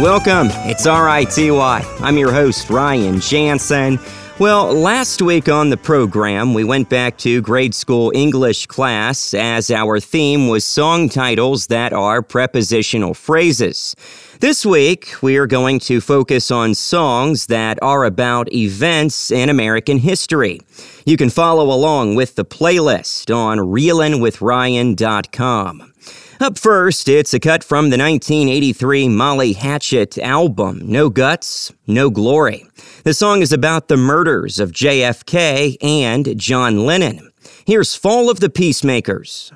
Welcome. It's RITY. I'm your host, Ryan Jansen. Well, last week on the program, we went back to grade school English class as our theme was song titles that are prepositional phrases. This week, we are going to focus on songs that are about events in American history. You can follow along with the playlist on reelinwithryan.com. Up first, it's a cut from the 1983 Molly Hatchet album, No Guts, No Glory. The song is about the murders of JFK and John Lennon. Here's Fall of the Peacemakers.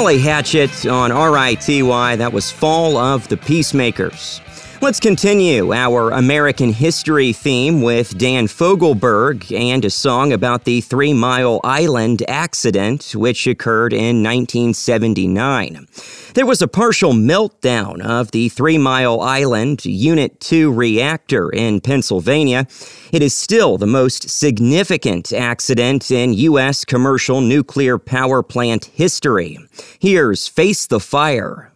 Hatchet on RITY, that was Fall of the Peacemakers. Let's continue our American history theme with Dan Fogelberg and a song about the Three Mile Island accident, which occurred in 1979. There was a partial meltdown of the Three Mile Island Unit 2 reactor in Pennsylvania. It is still the most significant accident in U.S. commercial nuclear power plant history. Here's Face the Fire.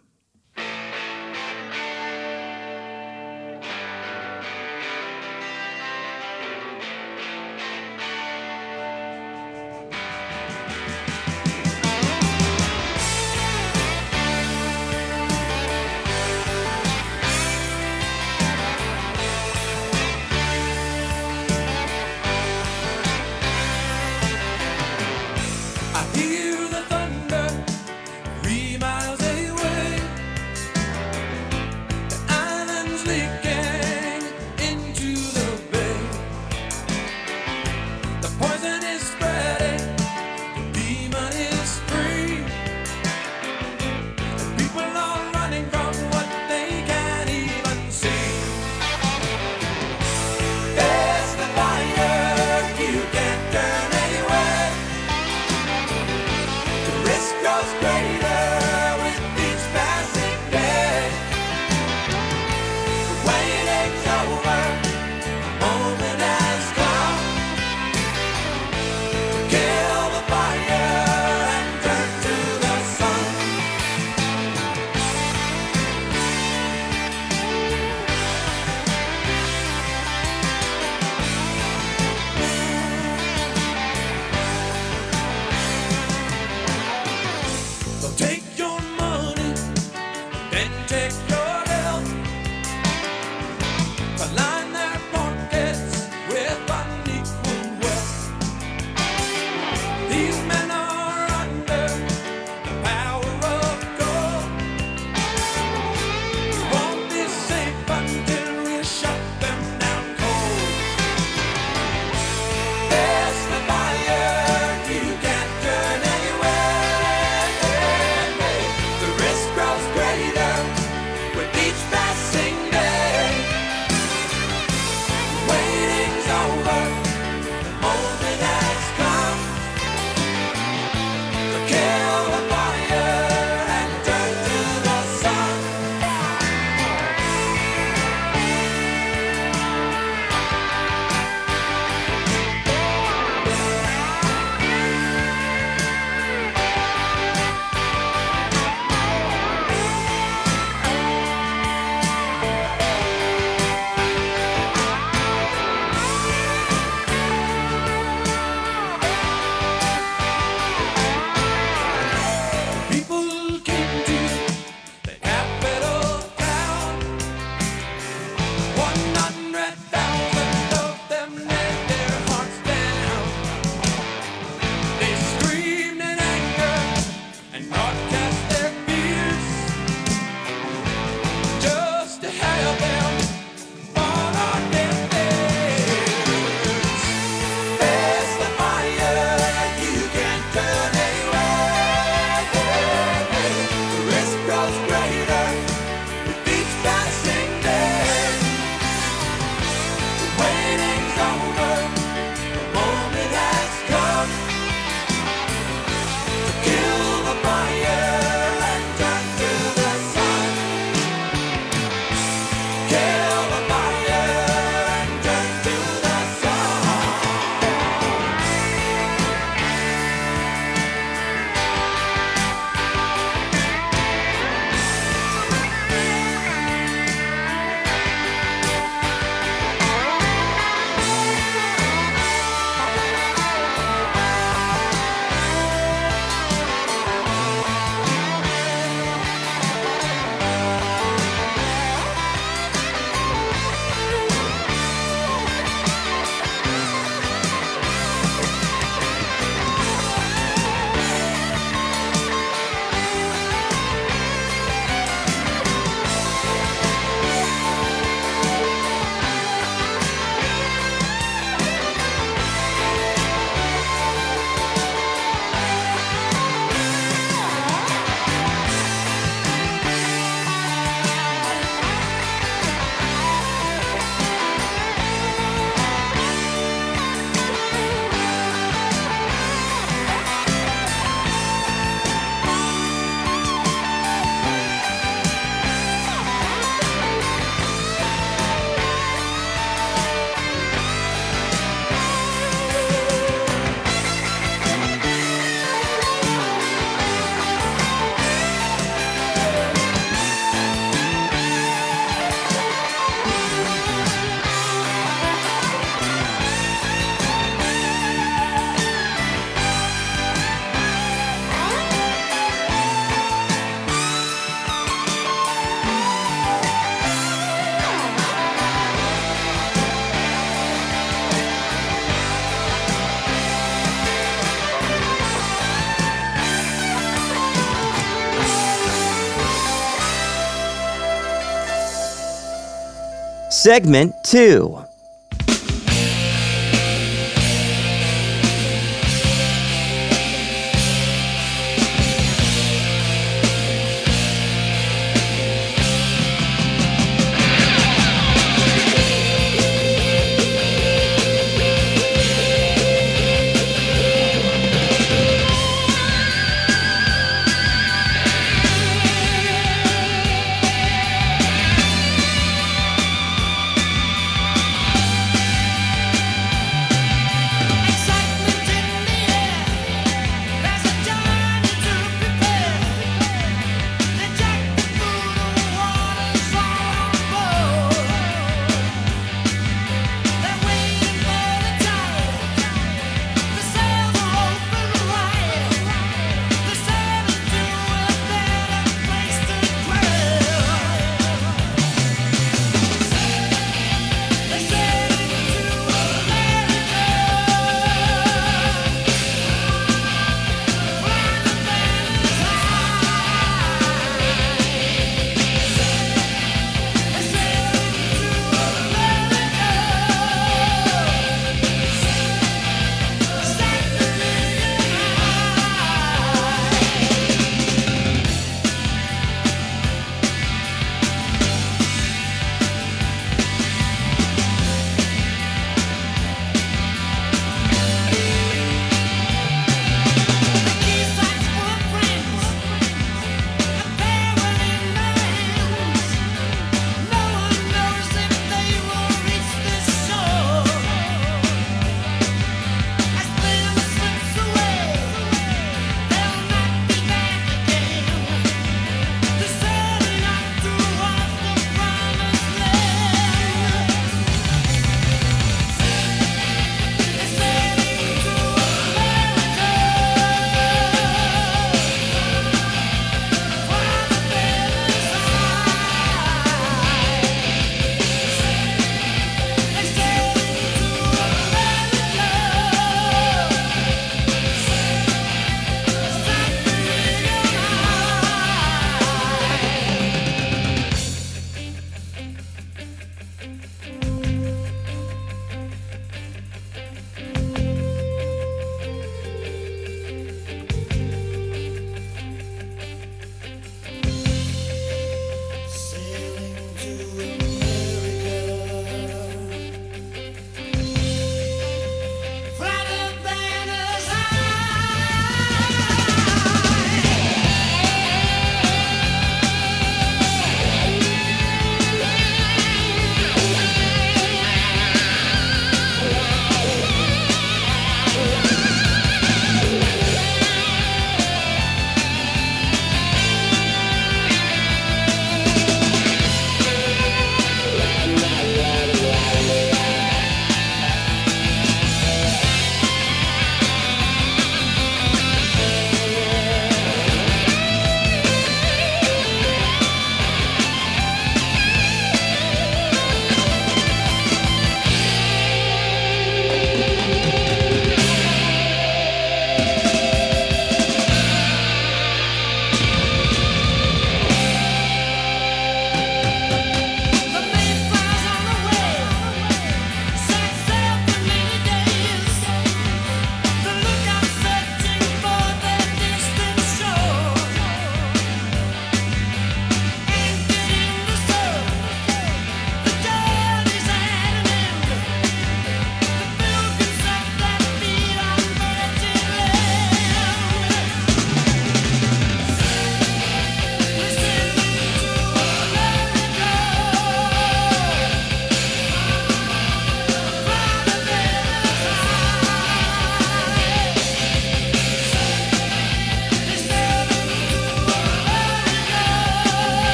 Segment 2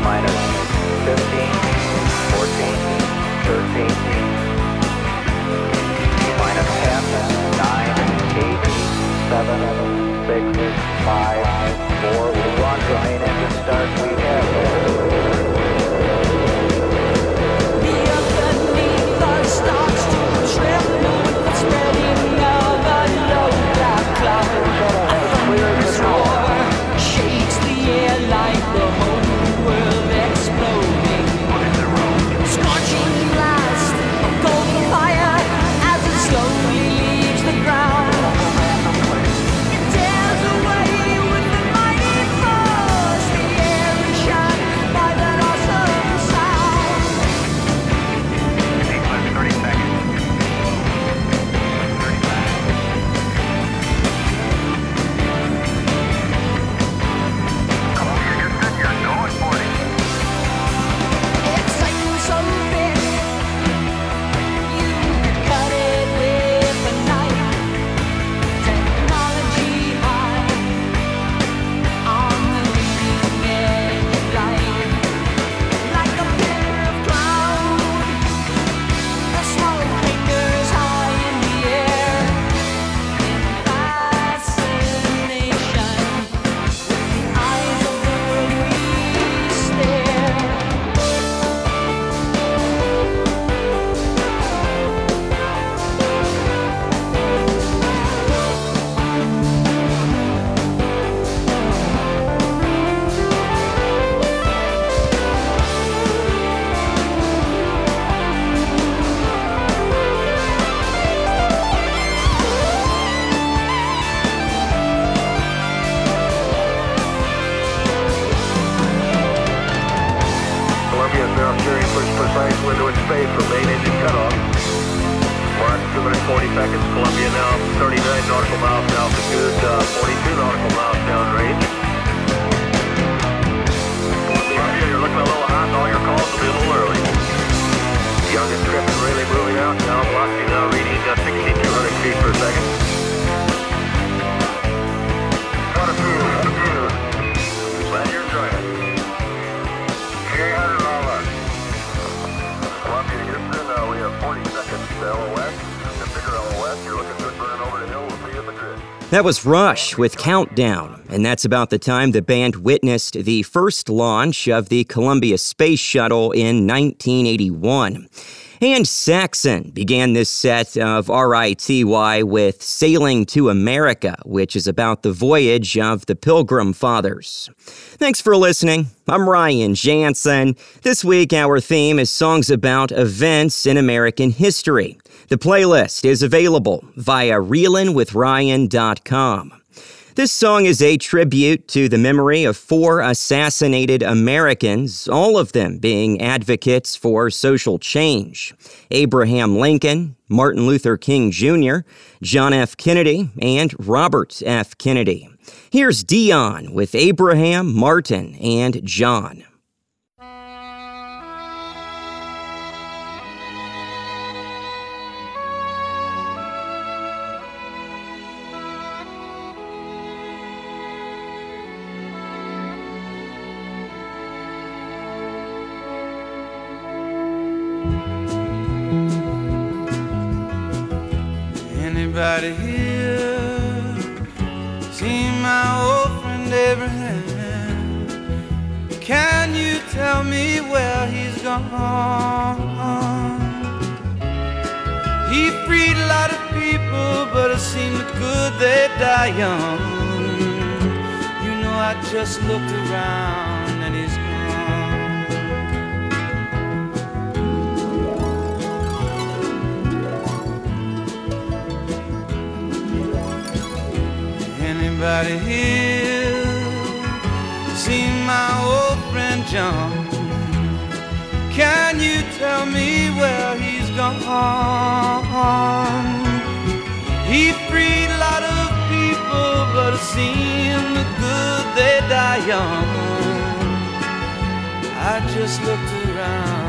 minor. That was Rush with Countdown, and that's about the time the band witnessed the first launch of the Columbia Space Shuttle in 1981. And Saxon began this set of RITY with Sailing to America, which is about the voyage of the Pilgrim Fathers. Thanks for listening. I'm Ryan Jansen. This week, our theme is songs about events in American history. The playlist is available via reelinwithryan.com. This song is a tribute to the memory of four assassinated Americans, all of them being advocates for social change Abraham Lincoln, Martin Luther King Jr., John F. Kennedy, and Robert F. Kennedy. Here's Dion with Abraham, Martin, and John. Anybody here seen my old friend Abraham? Can you tell me where he's gone? He freed a lot of people, but it seemed good they die young. You know, I just looked around Anybody here seen my old friend John? Can you tell me where he's gone? He freed a lot of people, but it seemed good they die young. I just looked around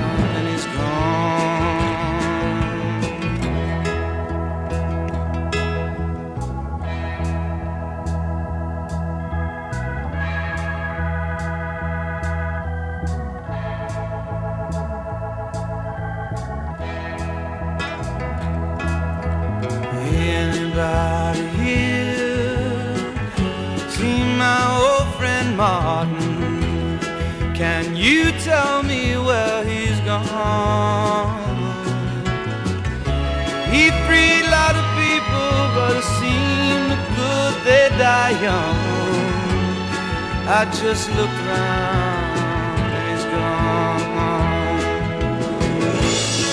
I just looked around and he's gone.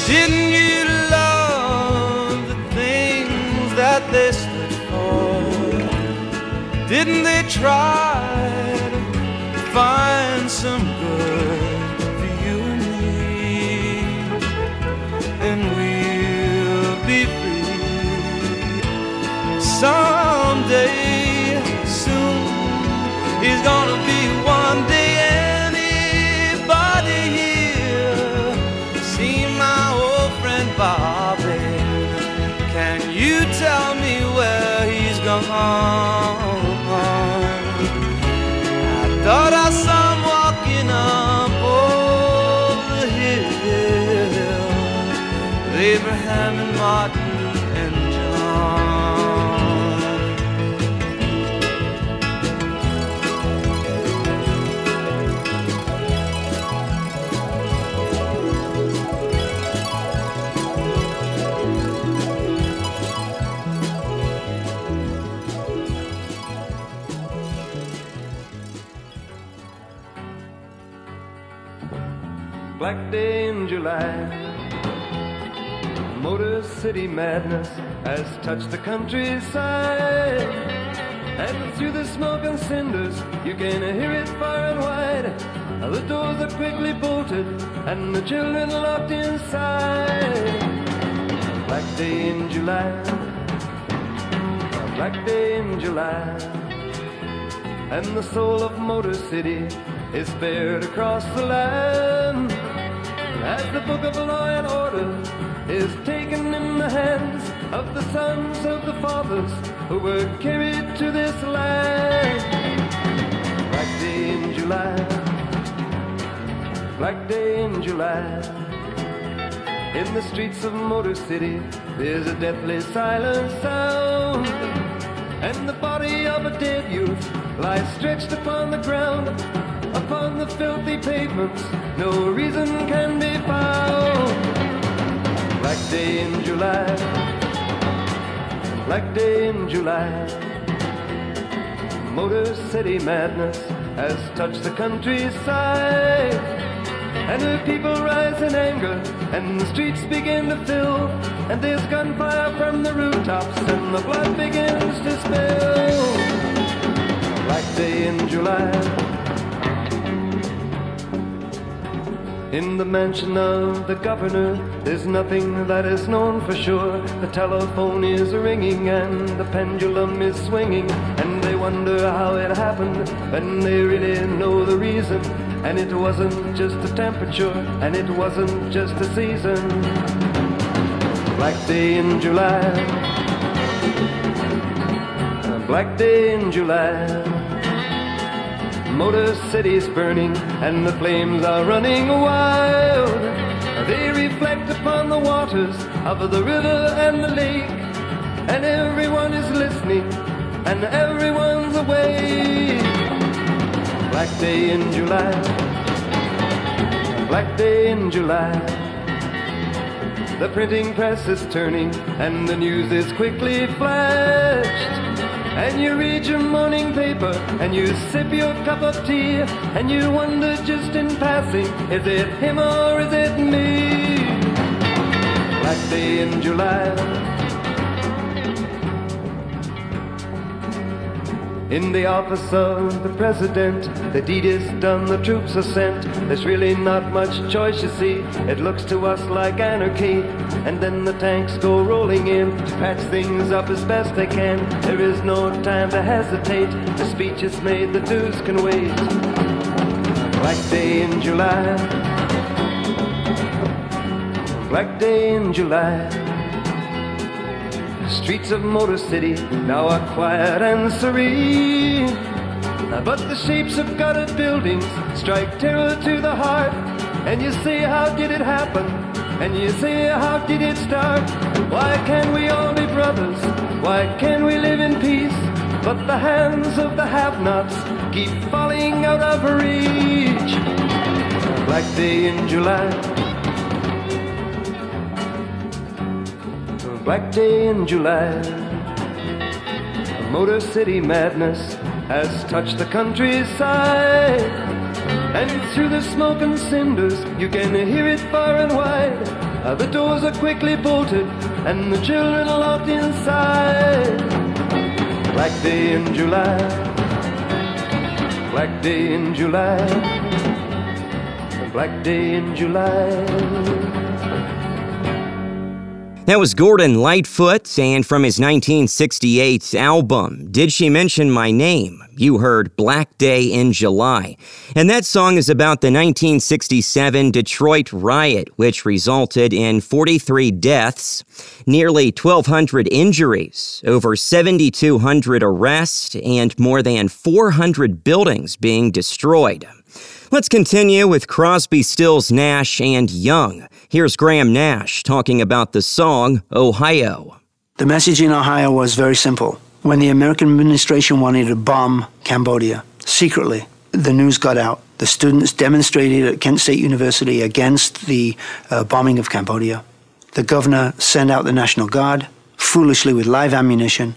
Didn't you love the things that they stood for? Didn't they try to find some good for you and me? And we'll be free someday City madness has touched the countryside. And through the smoke and cinders, you can hear it far and wide. The doors are quickly bolted, and the children locked inside. Black day in July, black day in July, and the soul of Motor City is bared across the land as the book of law and order is taken hands of the sons of the fathers who were carried to this land. Black day in July, black day in July. In the streets of Motor City, there's a deathly silent sound. And the body of a dead youth lies stretched upon the ground. Upon the filthy pavements, no reason can be found. Black day in July, black day in July. Motor City madness has touched the countryside. And the people rise in anger, and the streets begin to fill. And there's gunfire from the rooftops, and the blood begins to spill. Black day in July. In the mansion of the governor, there's nothing that is known for sure. The telephone is ringing and the pendulum is swinging, and they wonder how it happened, and they really know the reason. And it wasn't just the temperature, and it wasn't just the season. Black day in July. Black day in July. Motor City's burning and the flames are running wild. They reflect upon the waters of the river and the lake, and everyone is listening and everyone's awake. Black day in July, black day in July. The printing press is turning and the news is quickly flashed. And you read your morning paper and you sip your cup of tea and you wonder just in passing, is it him or is it me? Black day in July. In the office of the president, the deed is done, the troops are sent. There's really not much choice, you see. It looks to us like anarchy. And then the tanks go rolling in to patch things up as best they can. There is no time to hesitate. The speech is made, the dues can wait. Black day in July. Black day in July. Streets of Motor City now are quiet and serene. But the shapes of gutted buildings strike terror to the heart. And you say, how did it happen? And you say, how did it start? Why can't we all be brothers? Why can't we live in peace? But the hands of the have-nots keep falling out of reach. Black day in July. Black day in July. Motor City madness has touched the countryside. And through the smoke and cinders, you can hear it far and wide. Uh, the doors are quickly bolted, and the children are locked inside. Black day in July. Black day in July. Black day in July. That was Gordon Lightfoot, and from his 1968 album, Did She Mention My Name? You heard Black Day in July. And that song is about the 1967 Detroit riot, which resulted in 43 deaths, nearly 1,200 injuries, over 7,200 arrests, and more than 400 buildings being destroyed. Let's continue with Crosby, Stills, Nash, and Young. Here's Graham Nash talking about the song Ohio. The message in Ohio was very simple. When the American administration wanted to bomb Cambodia, secretly, the news got out. The students demonstrated at Kent State University against the uh, bombing of Cambodia. The governor sent out the National Guard, foolishly with live ammunition,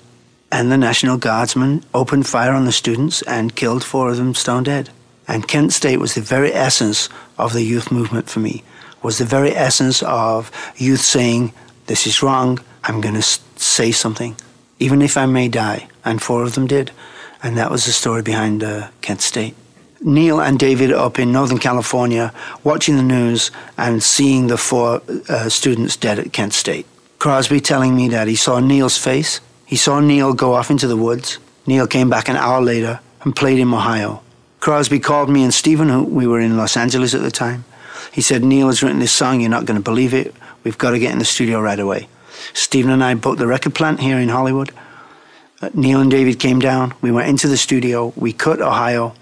and the National Guardsmen opened fire on the students and killed four of them stone dead. And Kent State was the very essence of the youth movement for me was the very essence of youth saying, This is wrong, I'm going to say something, even if I may die. And four of them did. And that was the story behind uh, Kent State. Neil and David up in Northern California watching the news and seeing the four uh, students dead at Kent State. Crosby telling me that he saw Neil's face. He saw Neil go off into the woods. Neil came back an hour later and played in Ohio. Crosby called me and Stephen, who we were in Los Angeles at the time. He said, Neil has written this song. You're not going to believe it. We've got to get in the studio right away. Stephen and I booked the record plant here in Hollywood. Uh, Neil and David came down. We went into the studio. We cut Ohio.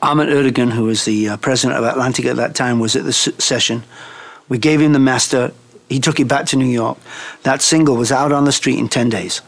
Ahmet Ertegun, who was the uh, president of Atlantic at that time, was at the s- session. We gave him the master. He took it back to New York. That single was out on the street in 10 days.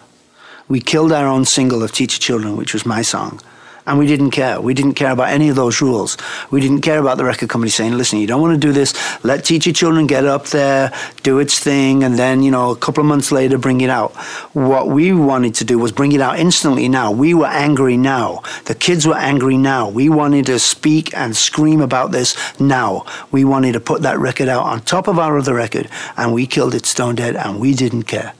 We killed our own single of Teach Your Children, which was my song. And we didn't care. We didn't care about any of those rules. We didn't care about the record company saying, listen, you don't want to do this. Let Teach Your Children get up there, do its thing, and then, you know, a couple of months later, bring it out. What we wanted to do was bring it out instantly now. We were angry now. The kids were angry now. We wanted to speak and scream about this now. We wanted to put that record out on top of our other record, and we killed it stone dead, and we didn't care.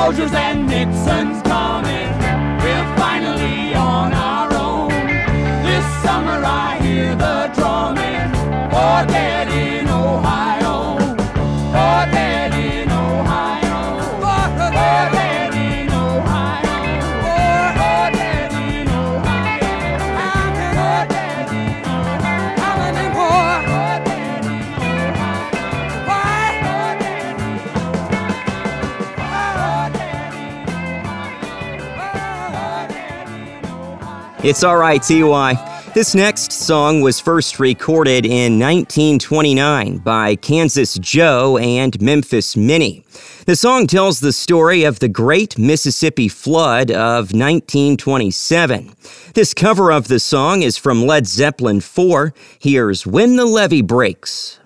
Soldiers and Nixon's coming. It's alright, TY. This next song was first recorded in 1929 by Kansas Joe and Memphis Minnie. The song tells the story of the Great Mississippi Flood of 1927. This cover of the song is from Led Zeppelin 4. Here's When the Levee Breaks.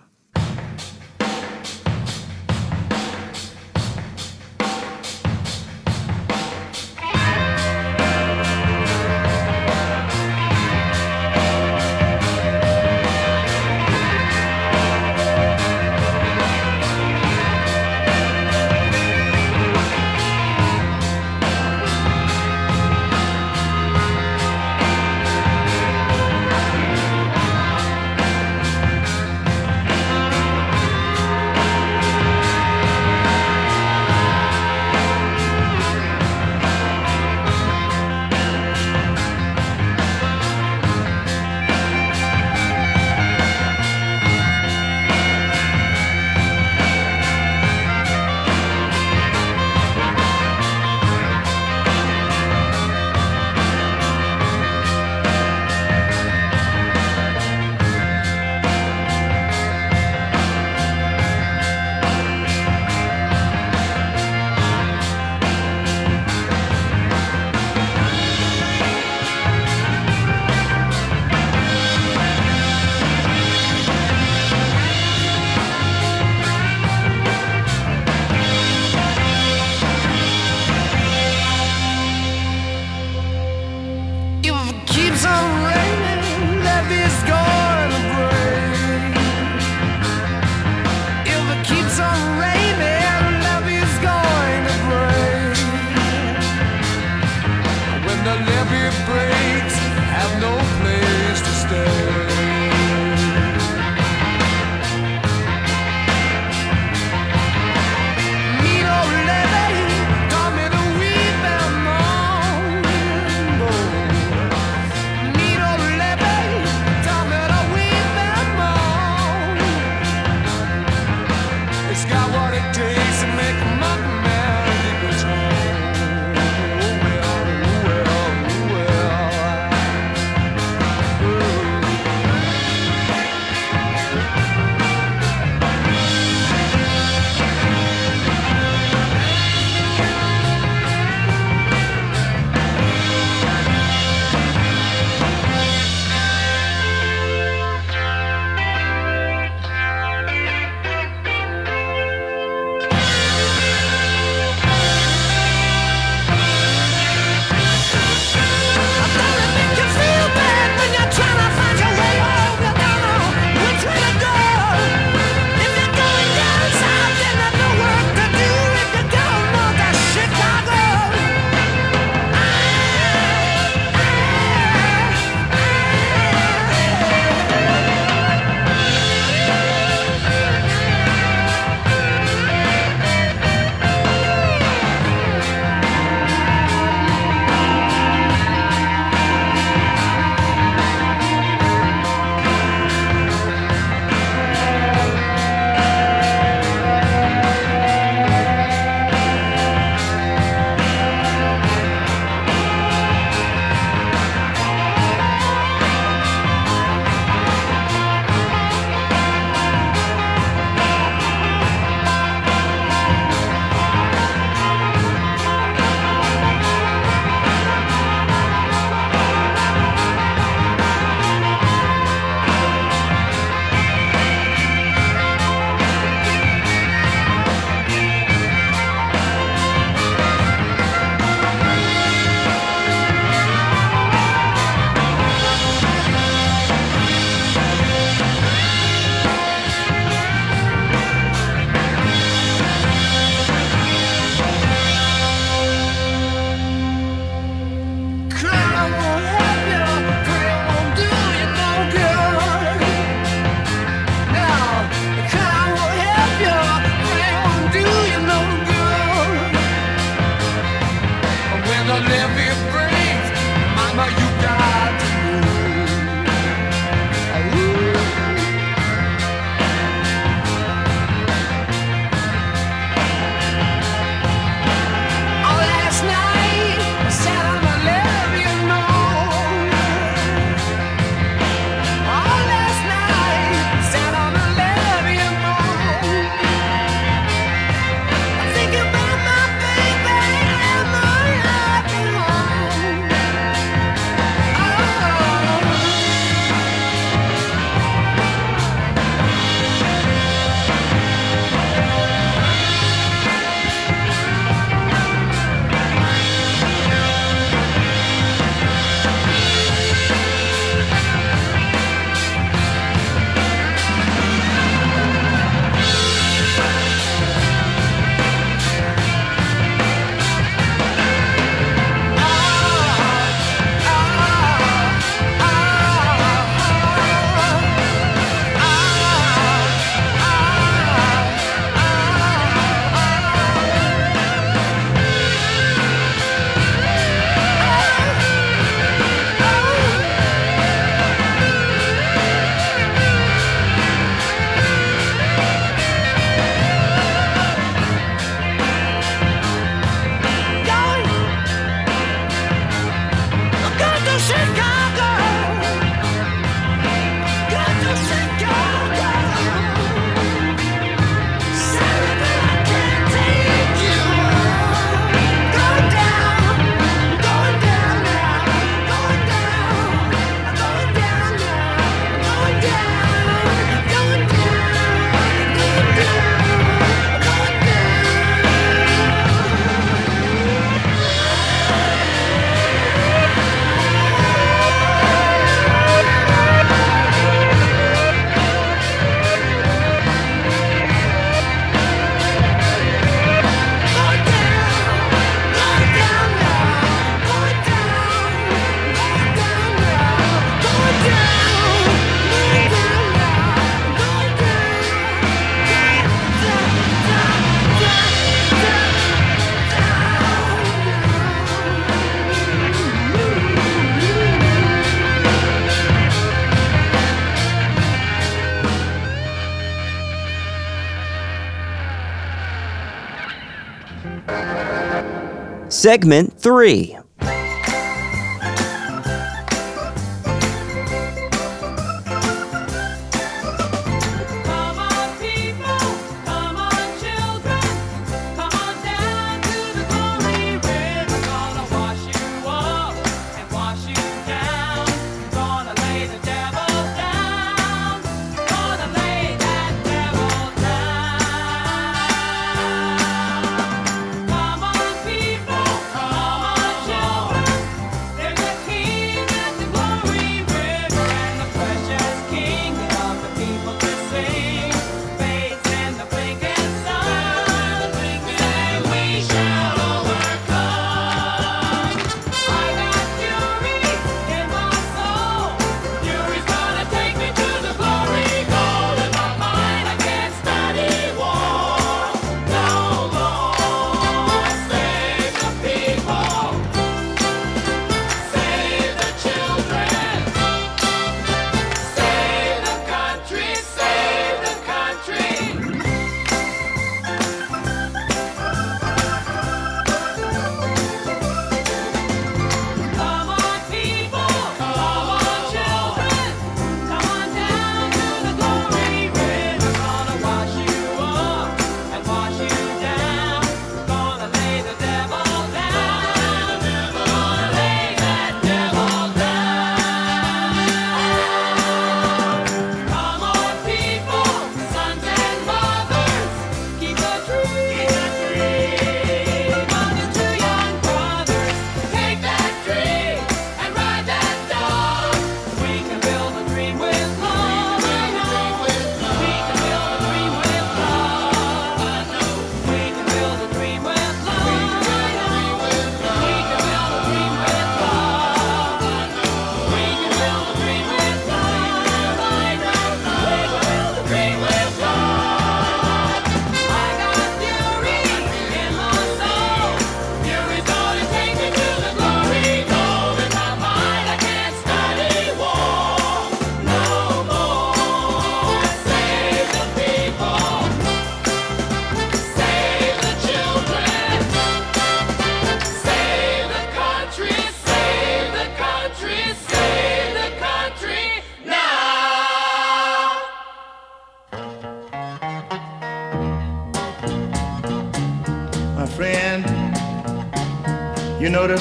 Segment 3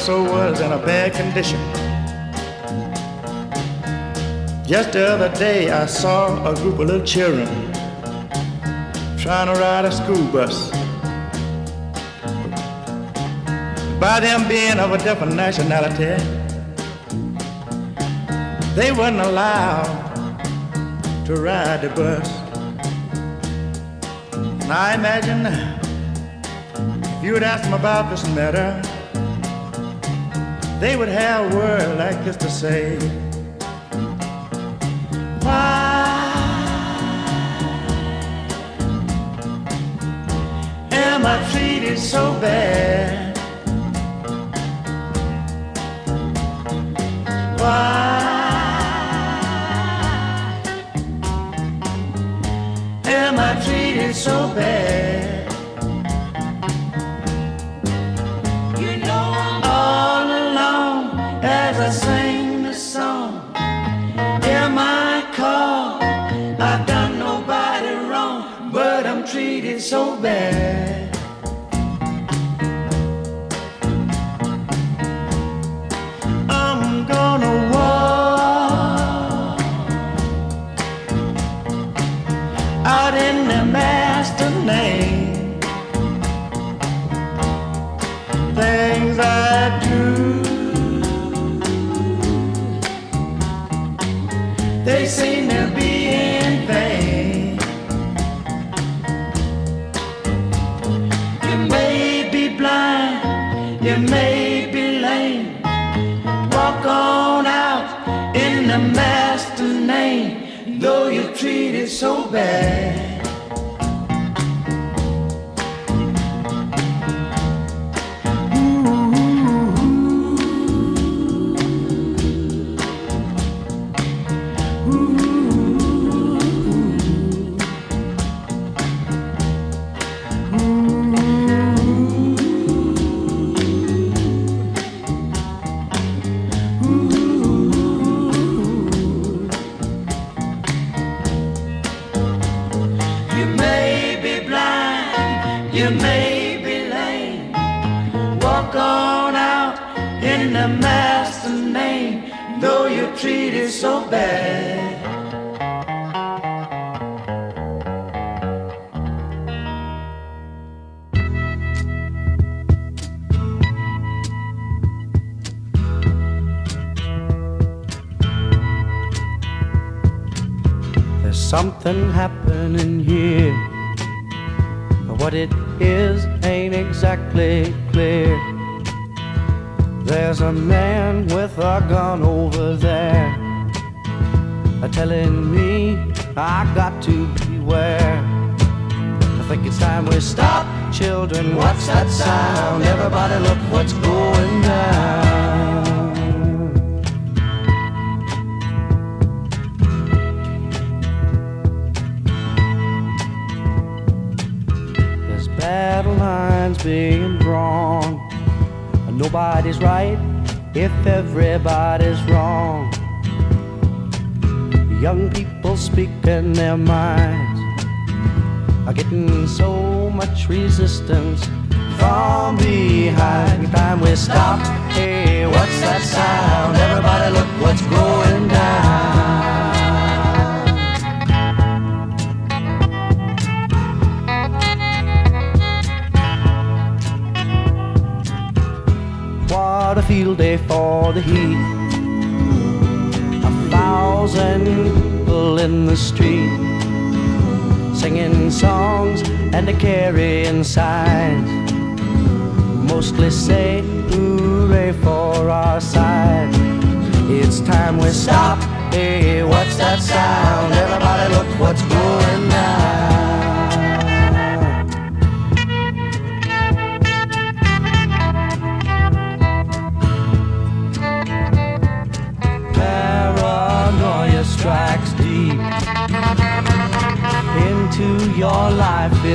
So was in a bad condition. Just the other day, I saw a group of little children trying to ride a school bus. By them being of a different nationality, they weren't allowed to ride the bus. And I imagine if you would ask them about this matter, they would have a word like this to say. Why am I treated so bad?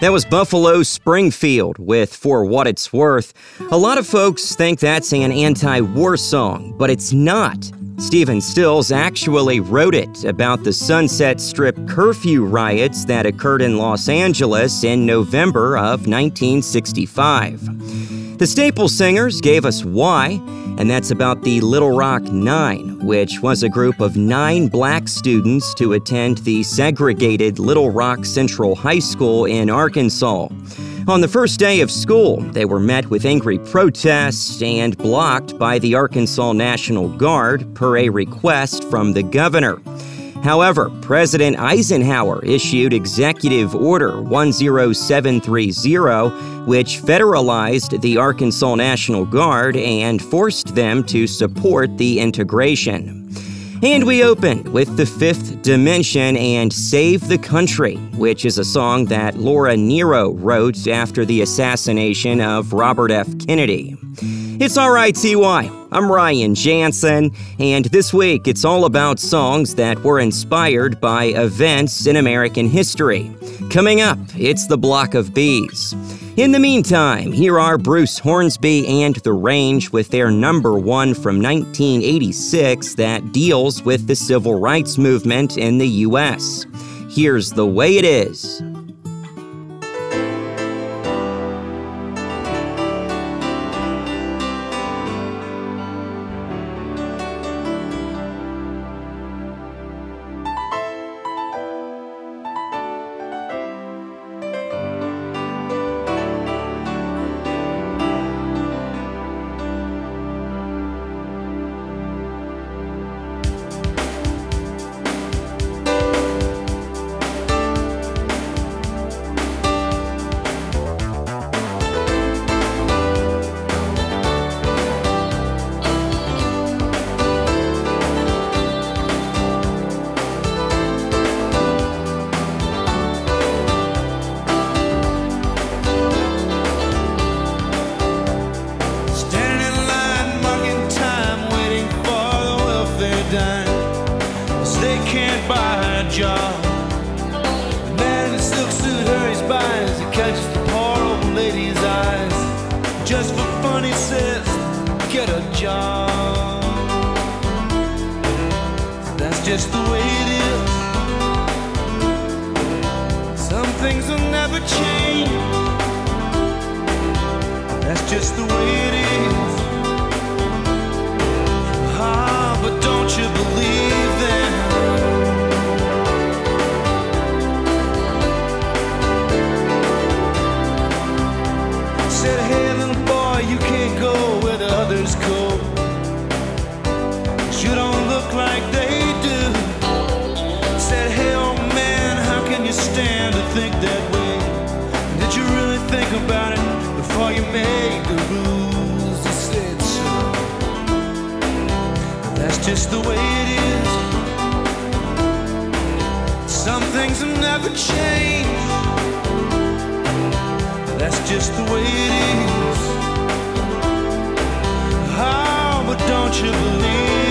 That was Buffalo Springfield with For What It's Worth. A lot of folks think that's an anti war song, but it's not. Stephen Stills actually wrote it about the Sunset Strip curfew riots that occurred in Los Angeles in November of 1965. The Staple Singers gave us Why, and that's about the Little Rock Nine, which was a group of nine black students to attend the segregated Little Rock Central High School in Arkansas. On the first day of school, they were met with angry protests and blocked by the Arkansas National Guard per a request from the governor. However, President Eisenhower issued Executive Order 10730, which federalized the Arkansas National Guard and forced them to support the integration. And we opened with The Fifth Dimension and Save the Country, which is a song that Laura Nyro wrote after the assassination of Robert F. Kennedy. It's alright, TY. I'm Ryan Jansen, and this week it's all about songs that were inspired by events in American history. Coming up, it's the Block of Bees. In the meantime, here are Bruce Hornsby and The Range with their number one from 1986 that deals with the civil rights movement in the U.S. Here's The Way It Is. Just the way it is. Some things have never changed. That's just the way it is. Oh, but don't you believe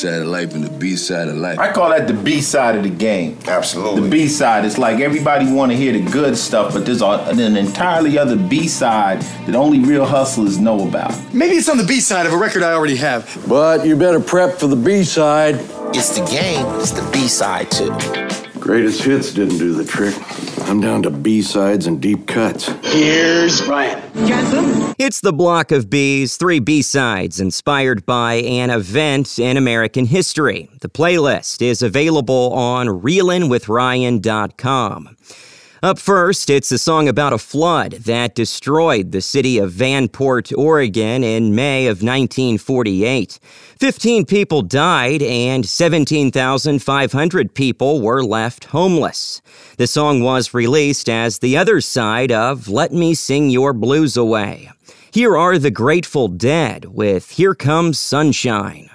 side of life and the B side of life. I call that the B side of the game. Absolutely. The B side. It's like everybody want to hear the good stuff, but there's a, an entirely other B side that only real hustlers know about. Maybe it's on the B side of a record I already have. But you better prep for the B side. It's the game, it's the B side too. Greatest hits didn't do the trick. I'm down to B sides and deep cuts. Here's Brian. Jensen? It's the block of B's, three B sides inspired by an event in American history. The playlist is available on reelinwithryan.com. Up first, it's a song about a flood that destroyed the city of Vanport, Oregon in May of 1948. 15 people died and 17,500 people were left homeless. The song was released as the other side of Let Me Sing Your Blues Away. Here are the Grateful Dead with Here Comes Sunshine.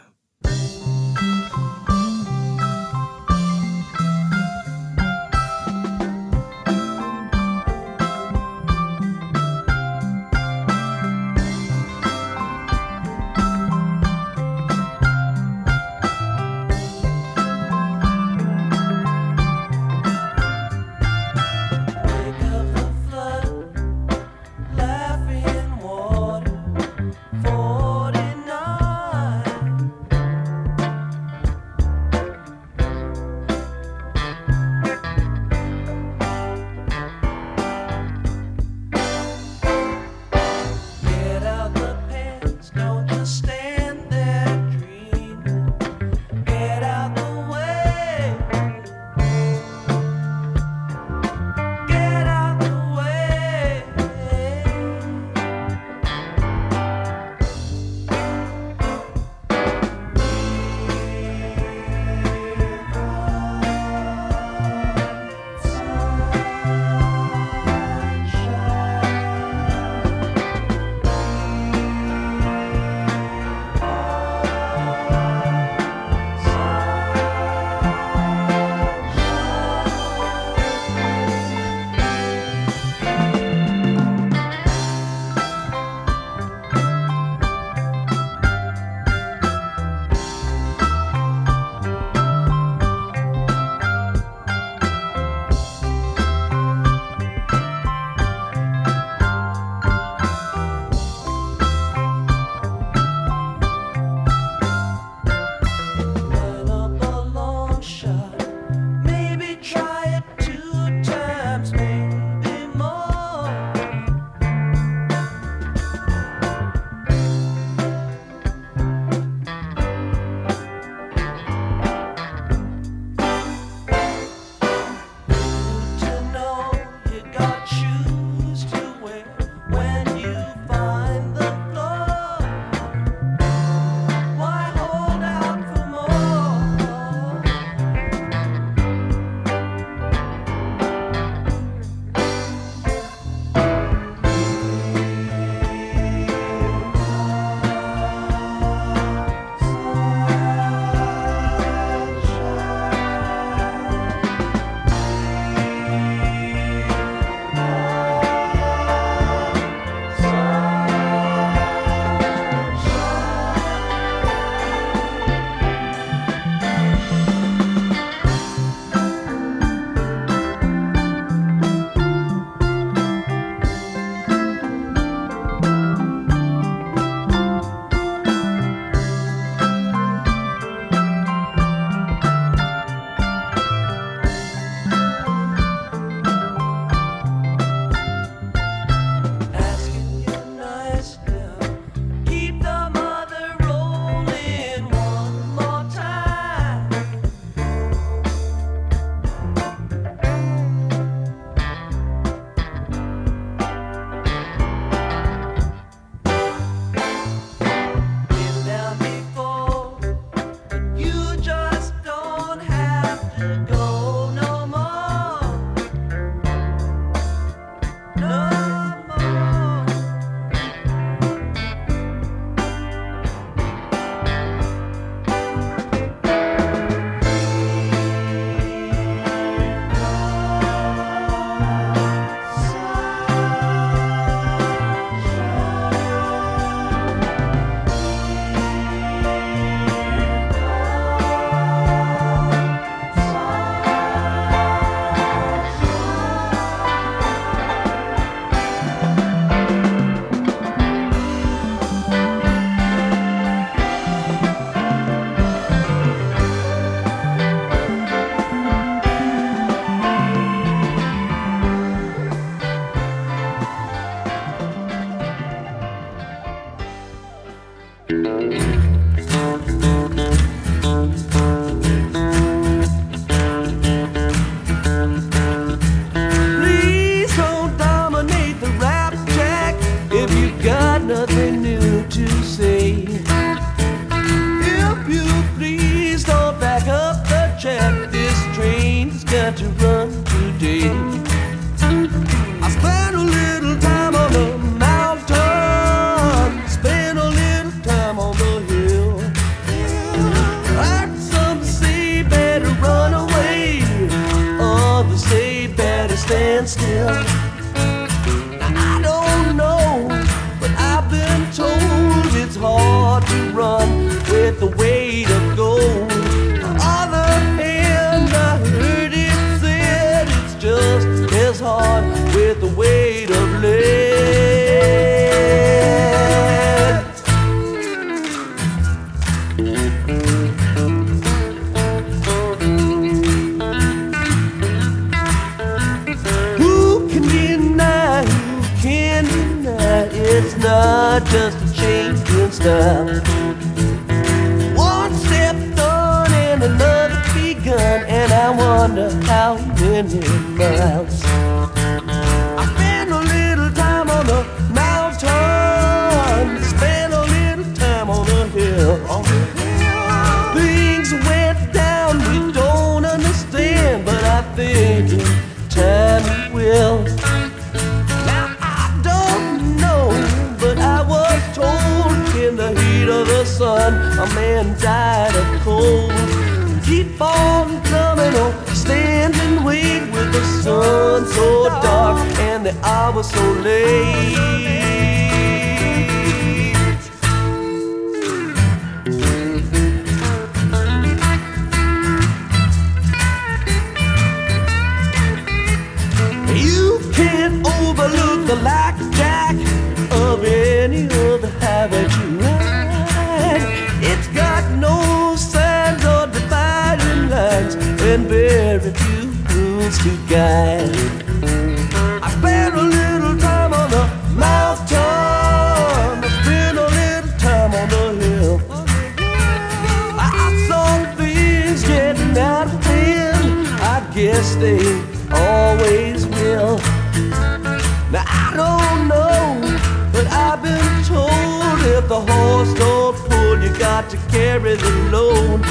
if the horse don't pull, you got to carry the load.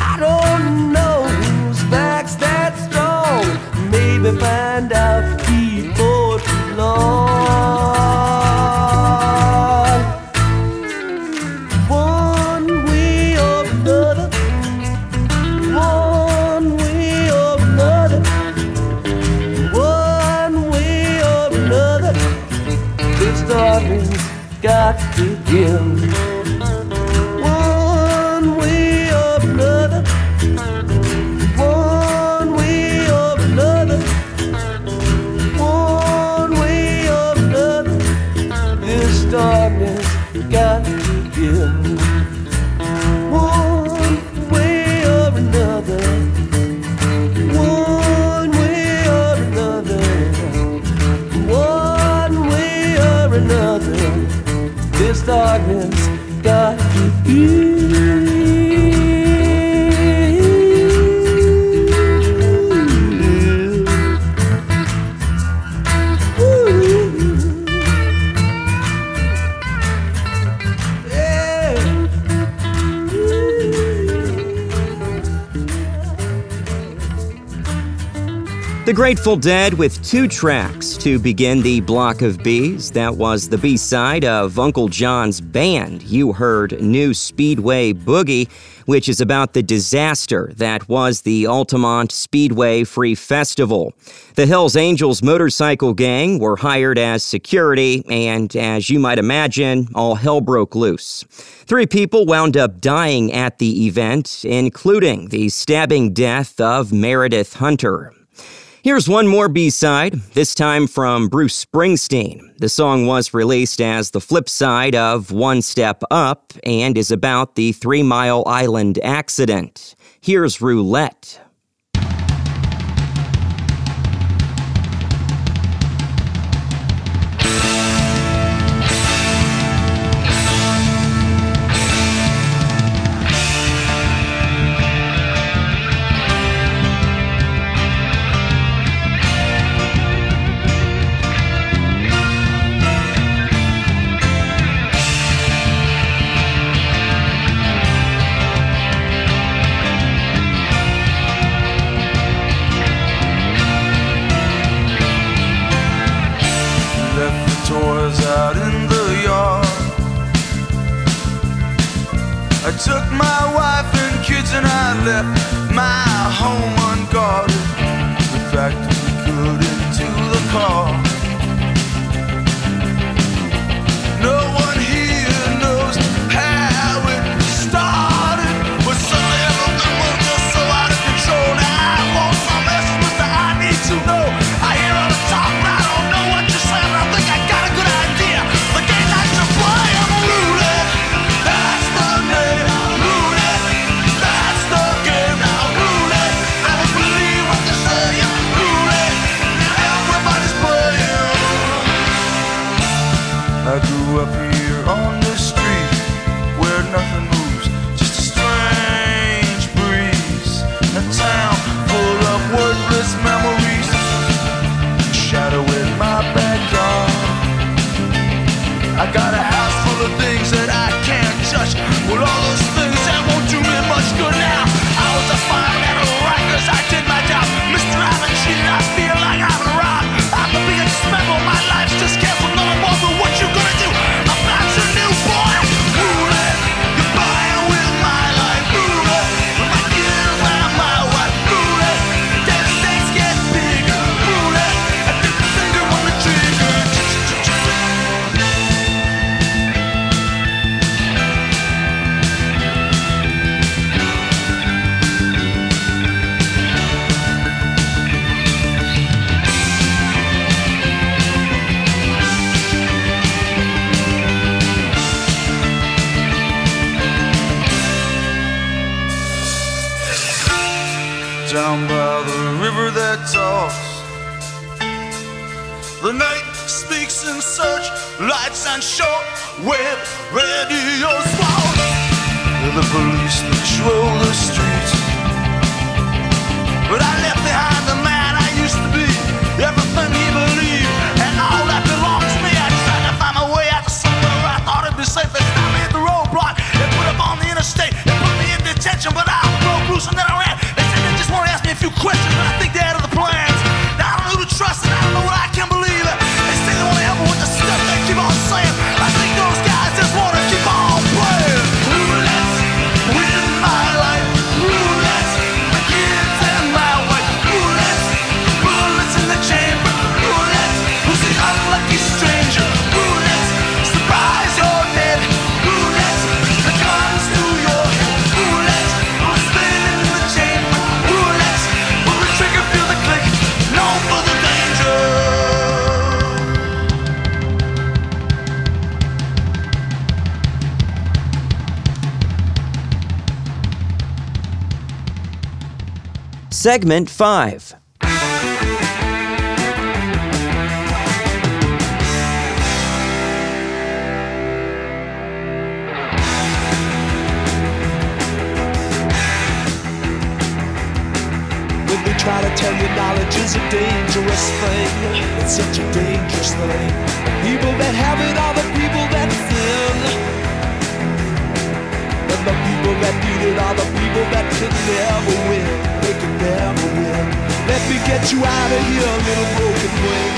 I don't know whose back's that strong. Maybe find out Grateful Dead with two tracks to begin the block of B's. That was the B side of Uncle John's band. You heard New Speedway Boogie, which is about the disaster that was the Altamont Speedway Free Festival. The Hells Angels motorcycle gang were hired as security, and as you might imagine, all hell broke loose. Three people wound up dying at the event, including the stabbing death of Meredith Hunter. Here's one more B side, this time from Bruce Springsteen. The song was released as the flip side of One Step Up and is about the Three Mile Island accident. Here's Roulette. Segment 5. When they try to tell you knowledge is a dangerous thing, it's such a dangerous thing. People that have it are the people that sin. And the people that need it are the people that can never win. Me get you out of here, little broken wing.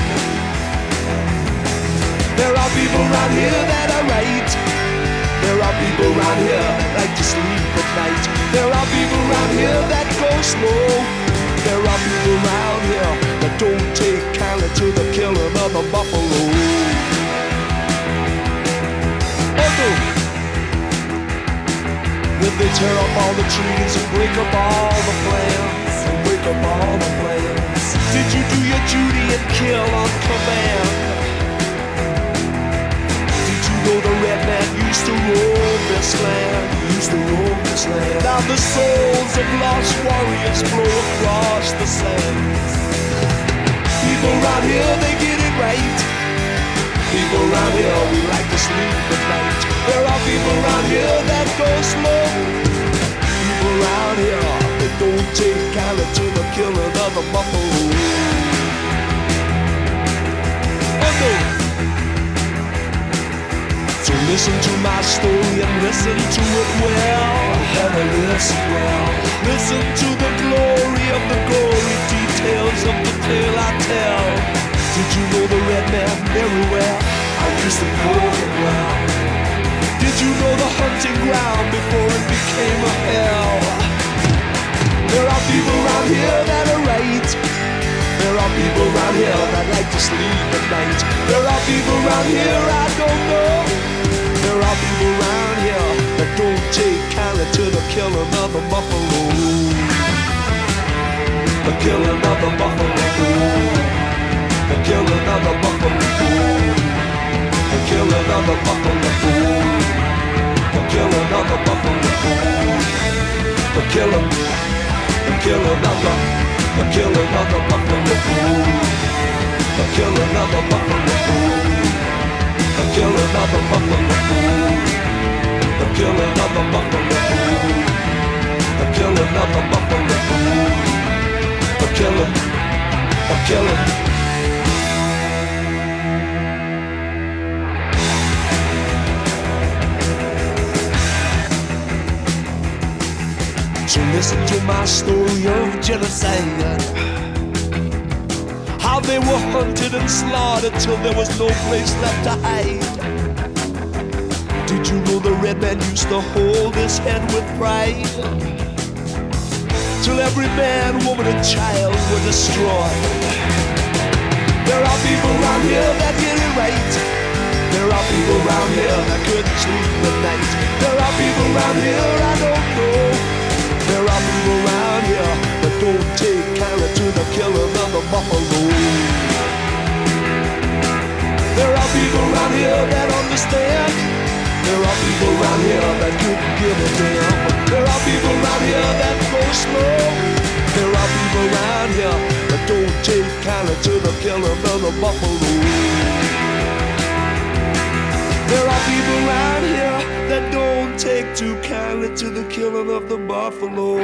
There are people around here that are right. There are people around here that like to sleep at night. There are people around here that go slow. There are people around here that don't take kindly to the killing of the buffalo. Oh no. They tear up all the trees and break up all the plants up all the plants. Did you do your duty and kill on command? Did you know the red man used to roam this land? Used to roam this land. Now the souls of lost warriors flow across the sands. People around here, they get it right. People around here, we like to sleep at night. There are people around here that go slow. People around here, don't take kindly to the killing of the buffalo. No. So listen to my story and listen to it well. Better listen well. Listen to the glory of the gory details of the tale I tell. Did you know the red man very well? I used to know him well. Did you know the hunting ground before it people around here that like to sleep at night. There are people around here I don't know. There are people around here that don't take kindly to the killing of a buffalo. The killing of a buffalo. The killing of a buffalo. The killing of a buffalo. The killing of a buffalo. The killing. The killing of a. I kill another buffalo bull. I kill another buffalo bull. I kill another buffalo bull. I kill another buffalo bull. I kill another buffalo bull. I kill him. I kill him. Listen to my story of genocide. How they were hunted and slaughtered till there was no place left to hide. Did you know the red man used to hold his head with pride? Till every man, woman, and child were destroyed. There are people around here that get it right. There are people around here that couldn't sleep at night. There are people around here I don't know. There are people around here that don't take kindly to the killing of the buffalo. There are people around here that understand. There are people around here that couldn't give a damn. There are people around here that go slow. There are people around here that don't take kindly to the killing of the buffalo. There are people around here that don't take too kindly to the killing of the buffalo.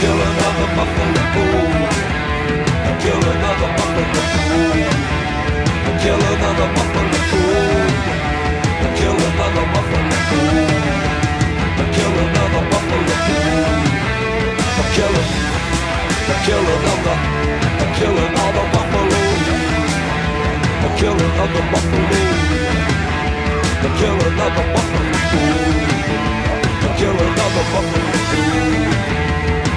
Killing of the buffalo. Killing of the buffalo. Killing of the buffalo. Killing of the buffalo. Killing of the buffalo. Killing. The killing of the. Killing of the buffalo. The killing of the buffalo. The killing of the buffalo.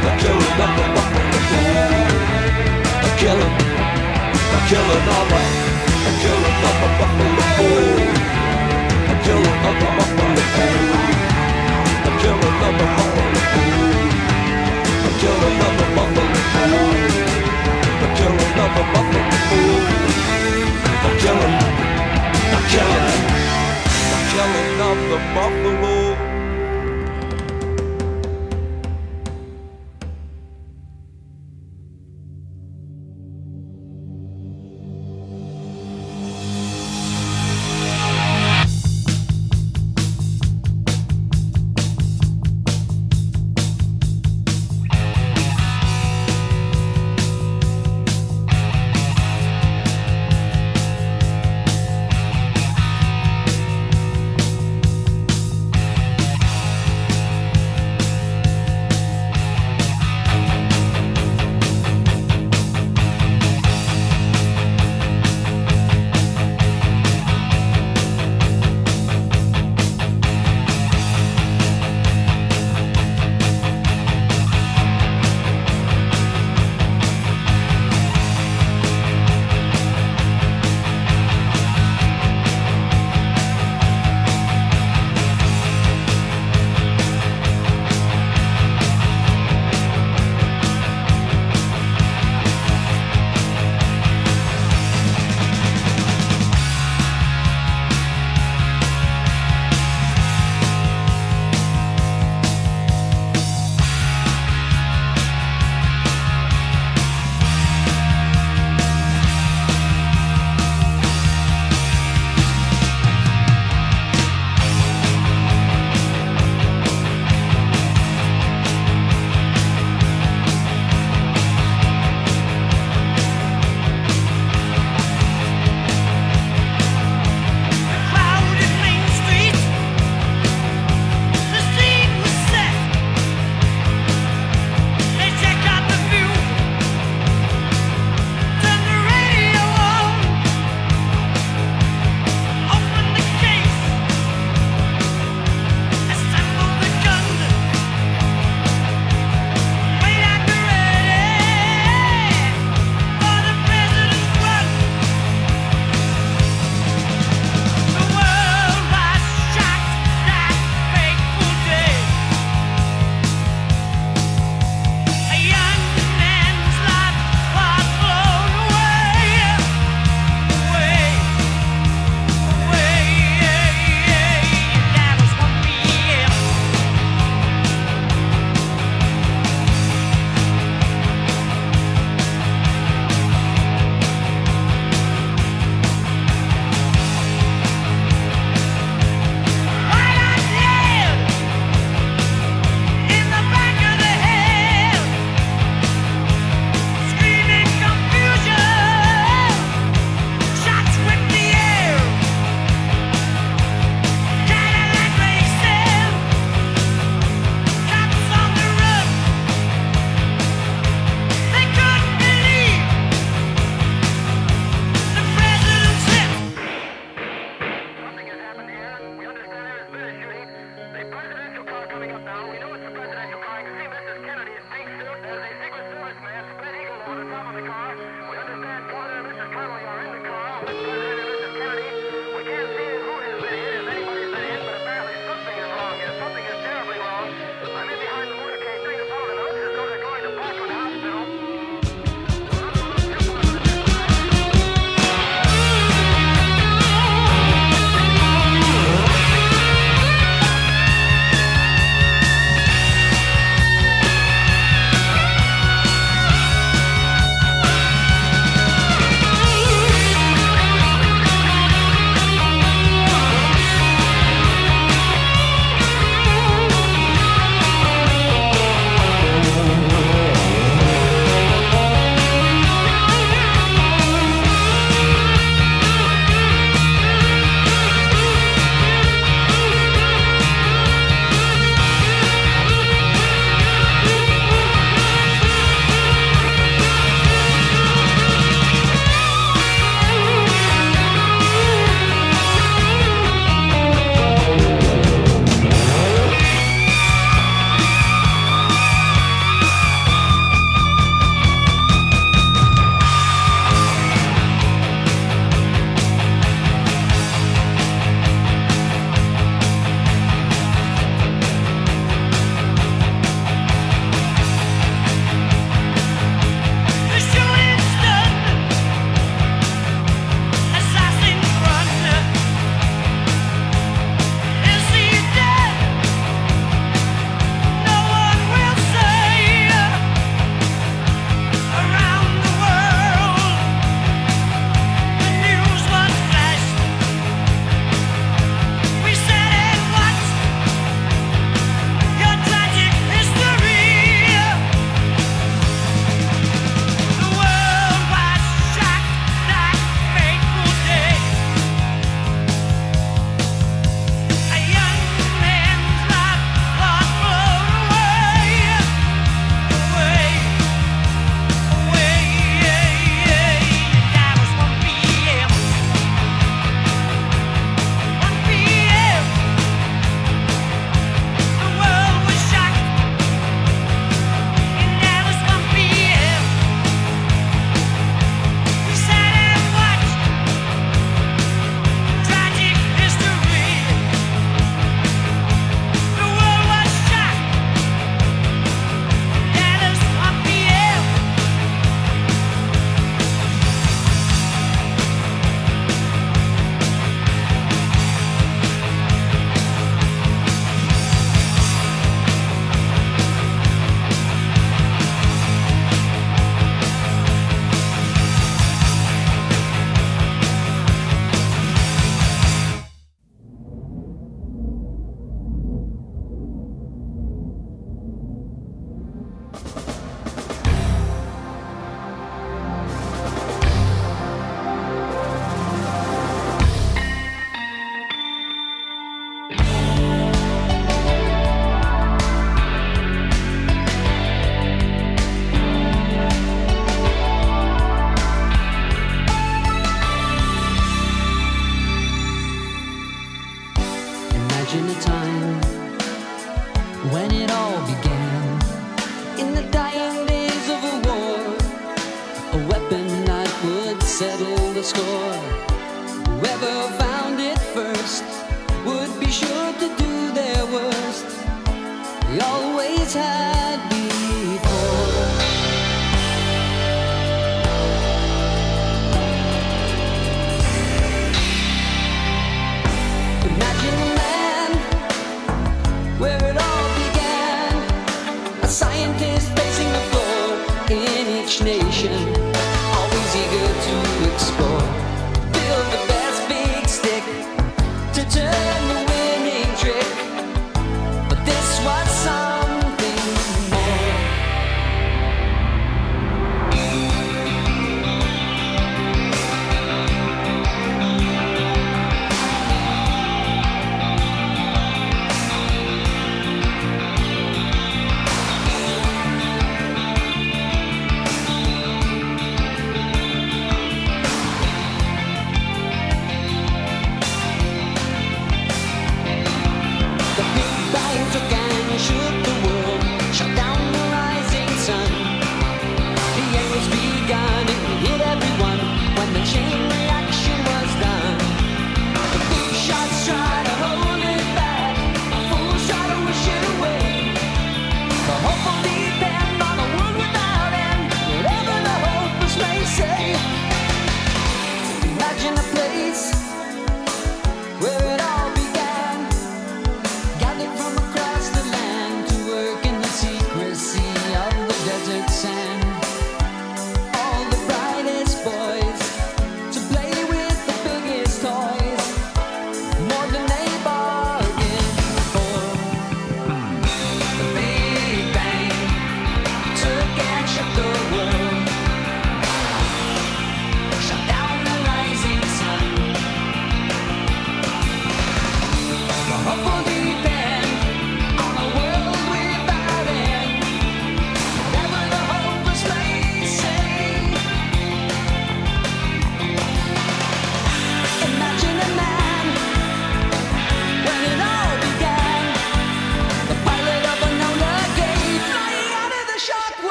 The killing of the buffalo. The killing. The killing of the. The killing of the buffalo. The killing of the buffalo. The killing of the buffalo. The killing of the buffalo. The killing of the buffalo. Killing, the killing, the killing of the buffalo.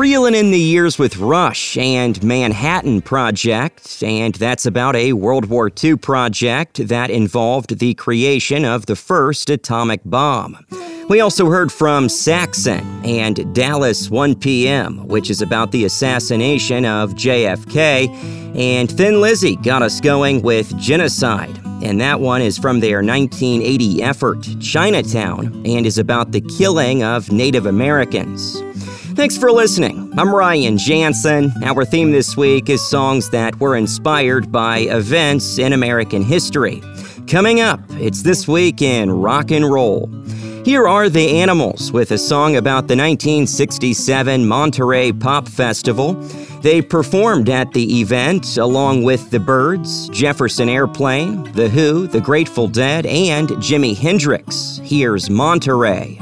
reeling in the years with Rush and Manhattan Project, and that's about a World War II project that involved the creation of the first atomic bomb. We also heard from Saxon and Dallas 1 p.m., which is about the assassination of JFK, and Thin Lizzy got us going with Genocide, and that one is from their 1980 effort, Chinatown, and is about the killing of Native Americans. Thanks for listening. I'm Ryan Jansen. Our theme this week is songs that were inspired by events in American history. Coming up, it's This Week in Rock and Roll. Here are the Animals with a song about the 1967 Monterey Pop Festival. They performed at the event along with the Byrds, Jefferson Airplane, The Who, The Grateful Dead, and Jimi Hendrix. Here's Monterey.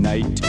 night.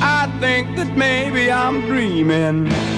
I think that maybe I'm dreaming.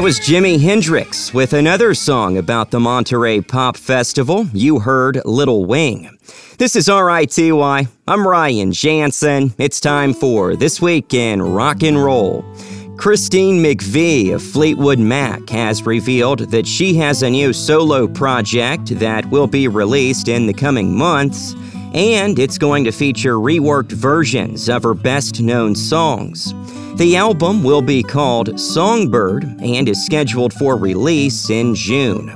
That was Jimi Hendrix with another song about the Monterey Pop Festival. You heard Little Wing. This is RITY. I'm Ryan Jansen. It's time for This Week in Rock and Roll. Christine McVie of Fleetwood Mac has revealed that she has a new solo project that will be released in the coming months, and it's going to feature reworked versions of her best known songs. The album will be called Songbird and is scheduled for release in June.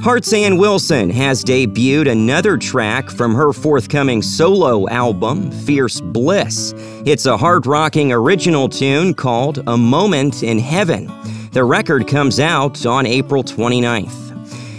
Heart's Ann Wilson has debuted another track from her forthcoming solo album, Fierce Bliss. It's a hard rocking original tune called A Moment in Heaven. The record comes out on April 29th.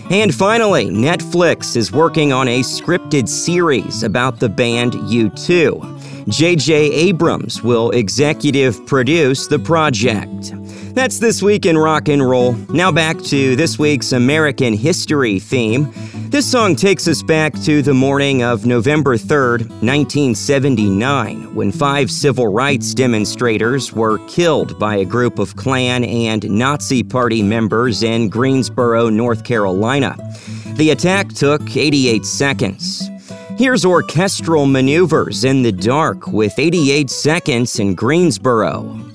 And finally, Netflix is working on a scripted series about the band U2. J.J. Abrams will executive produce the project. That's this week in rock and roll. Now back to this week's American history theme. This song takes us back to the morning of November 3rd, 1979, when five civil rights demonstrators were killed by a group of Klan and Nazi Party members in Greensboro, North Carolina. The attack took 88 seconds. Here's orchestral maneuvers in the dark with 88 seconds in Greensboro.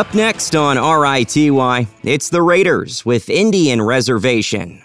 Up next on RITY, it's the Raiders with Indian Reservation.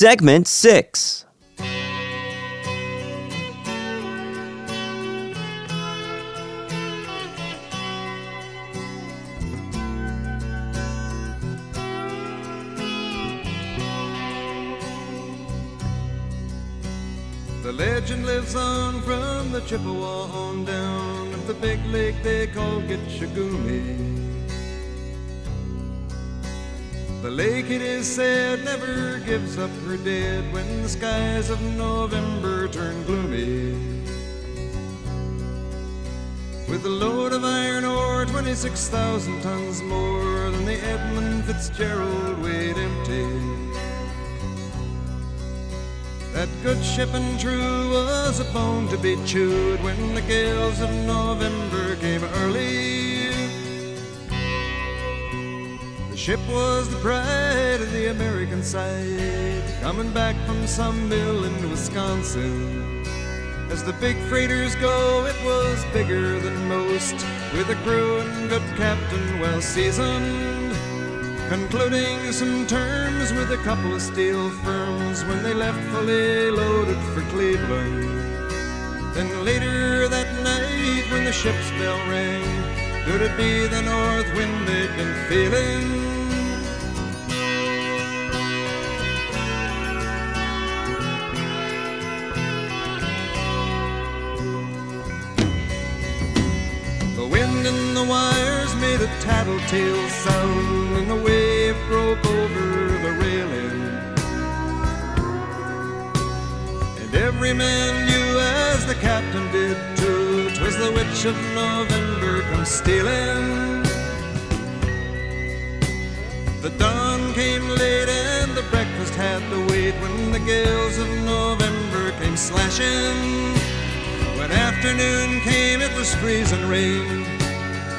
Segment 6. The legend lives on from the Chippewa on down of the big lake they call Gitche Gumee. The lake, it is said, never gives up her dead when the skies of November turn gloomy. With a load of iron ore, 26,000 tons more than the Edmund Fitzgerald weighed empty. That good ship and true was a bone to be chewed when the gales of November came early. Ship was the pride of the American side, coming back from some mill in Wisconsin. As the big freighters go, it was bigger than most, with a crew and good captain well seasoned. Concluding some terms with a couple of steel firms when they left fully loaded for Cleveland. Then later that night, when the ship's bell rang, could it be the north wind they'd been feeling? Tattletale sound, and the wave broke over the railing. And every man knew, as the captain did too, 'twas the witch of November come stealing. The dawn came late, and the breakfast had to wait when the gales of November came slashing. When afternoon came, it was freezing rain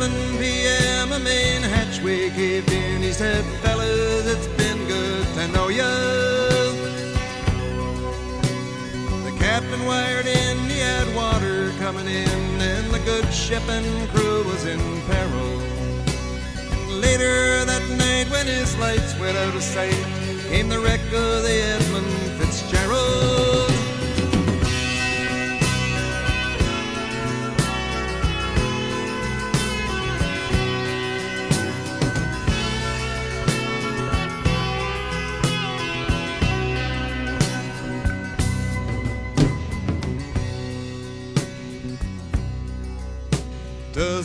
At 7 p.m., a main hatchway caved in. He said, Fellas, it's been good to know ya. The captain wired in, he had water coming in, and the good ship and crew was in peril. Later that night, when his lights went out of sight, came the wreck of the Edmund Fitzgerald.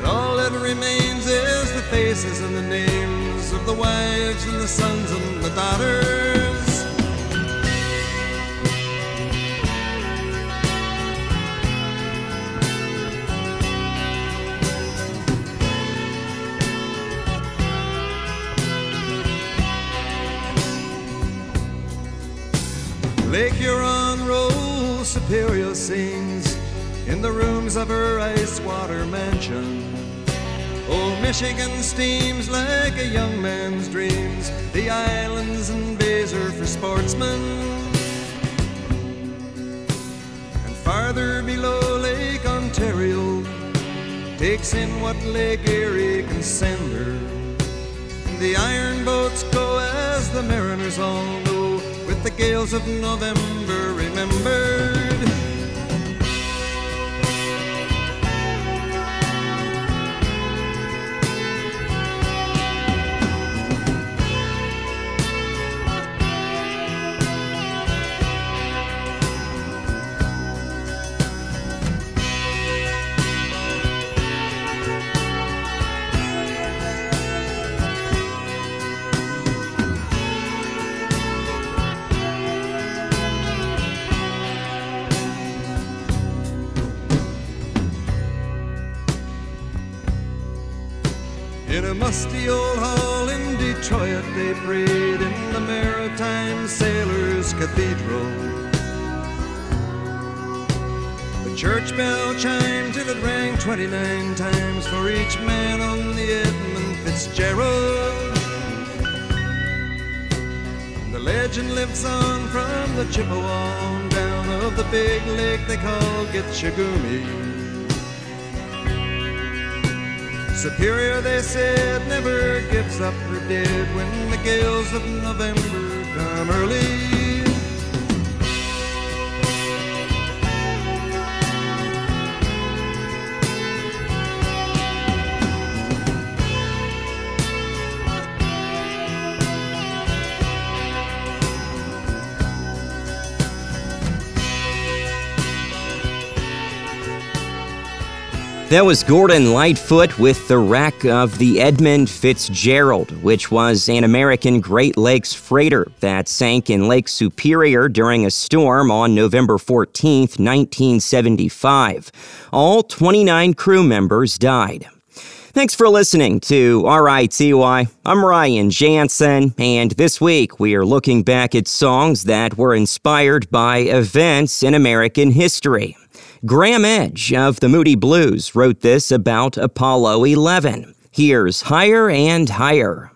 And all that remains is the faces and the names of the wives and the sons and the daughters. Lake Huron rolls Superior in the rooms of her ice water mansion. Old Michigan steams like a young man's dreams. The islands and bays are for sportsmen. And farther below Lake Ontario takes in what Lake Erie can send her. The iron boats go as the mariners all know, with the gales of November remembered. They prayed in the Maritime Sailors Cathedral. The church bell chimed till it rang 29 times for each man on the Edmund Fitzgerald. And The legend lives on from the Chippewa on down of the big lake they call Gitche Gumee. Superior, they said, never gives up dead when the gales of November come early. That was Gordon Lightfoot with the wreck of the Edmund Fitzgerald, which was an American Great Lakes freighter that sank in Lake Superior during a storm on November 14, 1975. All 29 crew members died. Thanks for listening to RITY. I'm Ryan Jansen, and this week we are looking back at songs that were inspired by events in American history. Graeme Edge of the Moody Blues wrote this about Apollo 11. Here's Higher and Higher.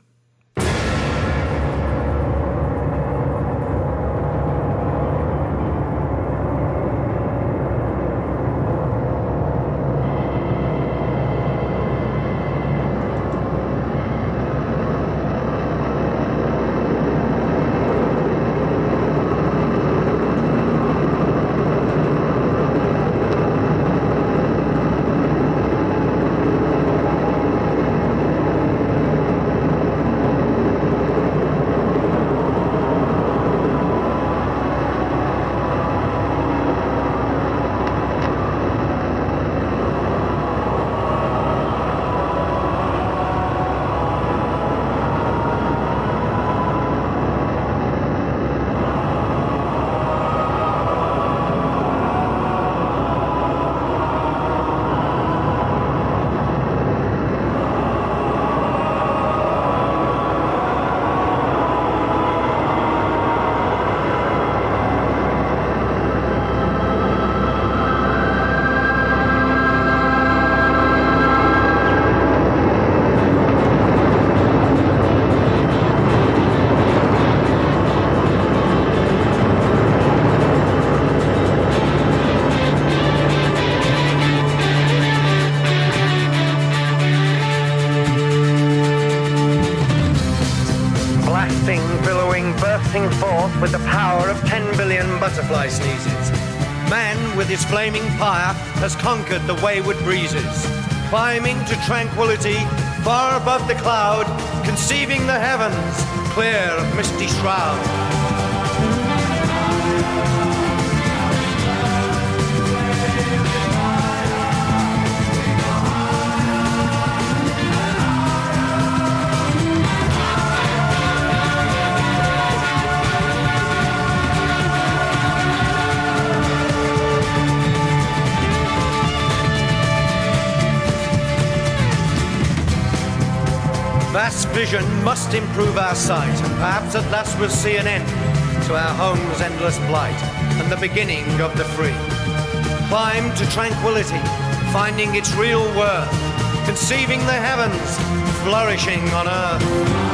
Climbing to tranquility far above the cloud, conceiving the heavens clear of misty shroud. Vision must improve our sight, and perhaps at last we'll see an end to our home's endless blight and the beginning of the free. Climb to tranquility, finding its real worth, conceiving the heavens, flourishing on earth.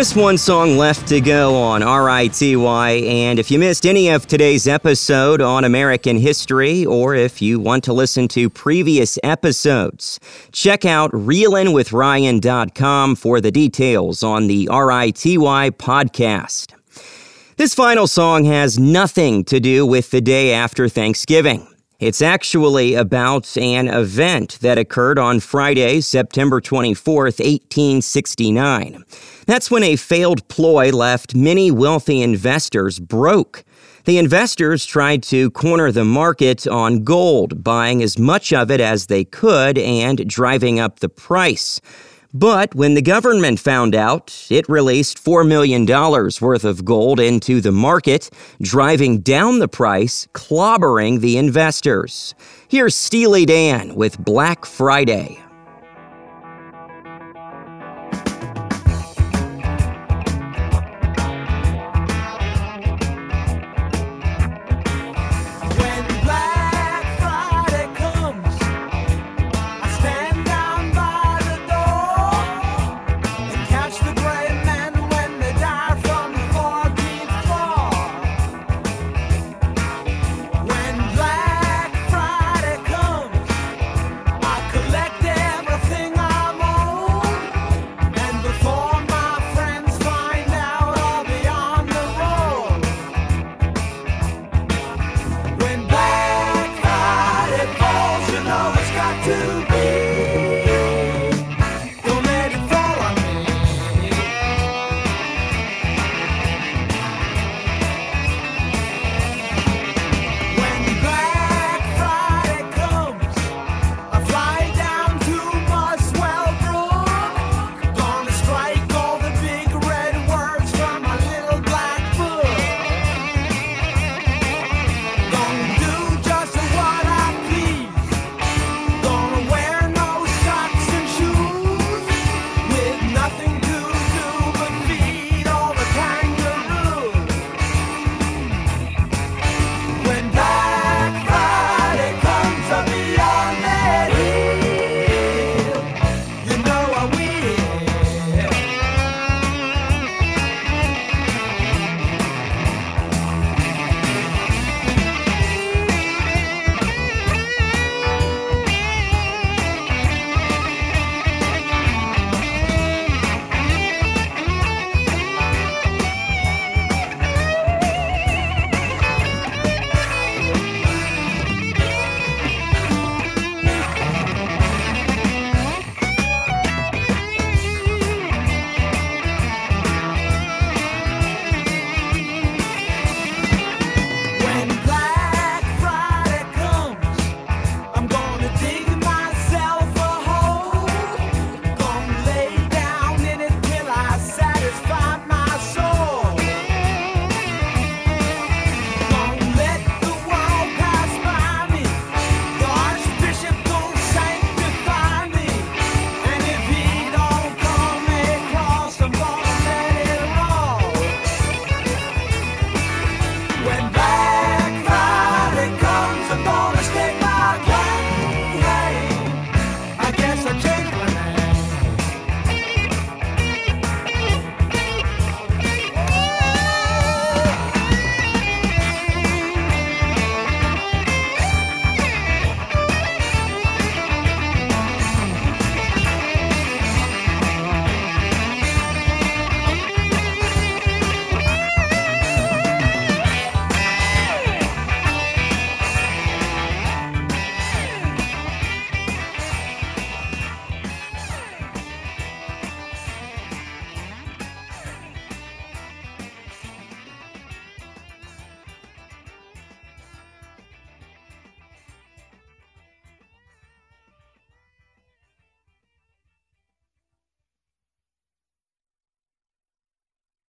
Just one song left to go on RITY, and if you missed any of today's episode on American history, or if you want to listen to previous episodes, check out reelinwithryan.com for the details on the RITY podcast. This final song has nothing to do with the day after Thanksgiving. It's actually about an event that occurred on Friday, September 24th, 1869. That's when a failed ploy left many wealthy investors broke. The investors tried to corner the market on gold, buying as much of it as they could and driving up the price. But when the government found out, it released $4 million worth of gold into the market, driving down the price, clobbering the investors. Here's Steely Dan with Black Friday.